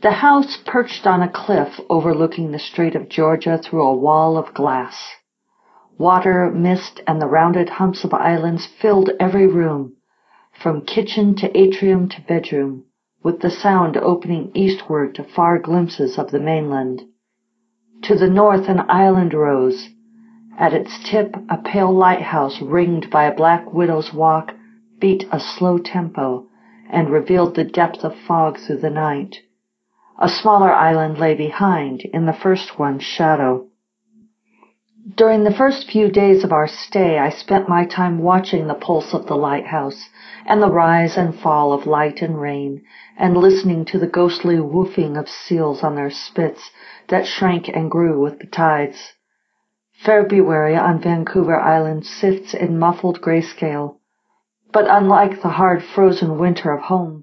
The house perched on a cliff overlooking the Strait of Georgia through a wall of glass. Water, mist, and the rounded humps of islands filled every room, from kitchen to atrium to bedroom, with the sound opening eastward to far glimpses of the mainland. To the north an island rose. At its tip a pale lighthouse ringed by a black widow's walk beat a slow tempo and revealed the depth of fog through the night. A smaller island lay behind, in the first one's shadow. During the first few days of our stay I spent my time watching the pulse of the lighthouse, and the rise and fall of light and rain, and listening to the ghostly woofing of seals on their spits that shrank and grew with the tides. February on Vancouver Island sifts in muffled grayscale, but unlike the hard frozen winter of home,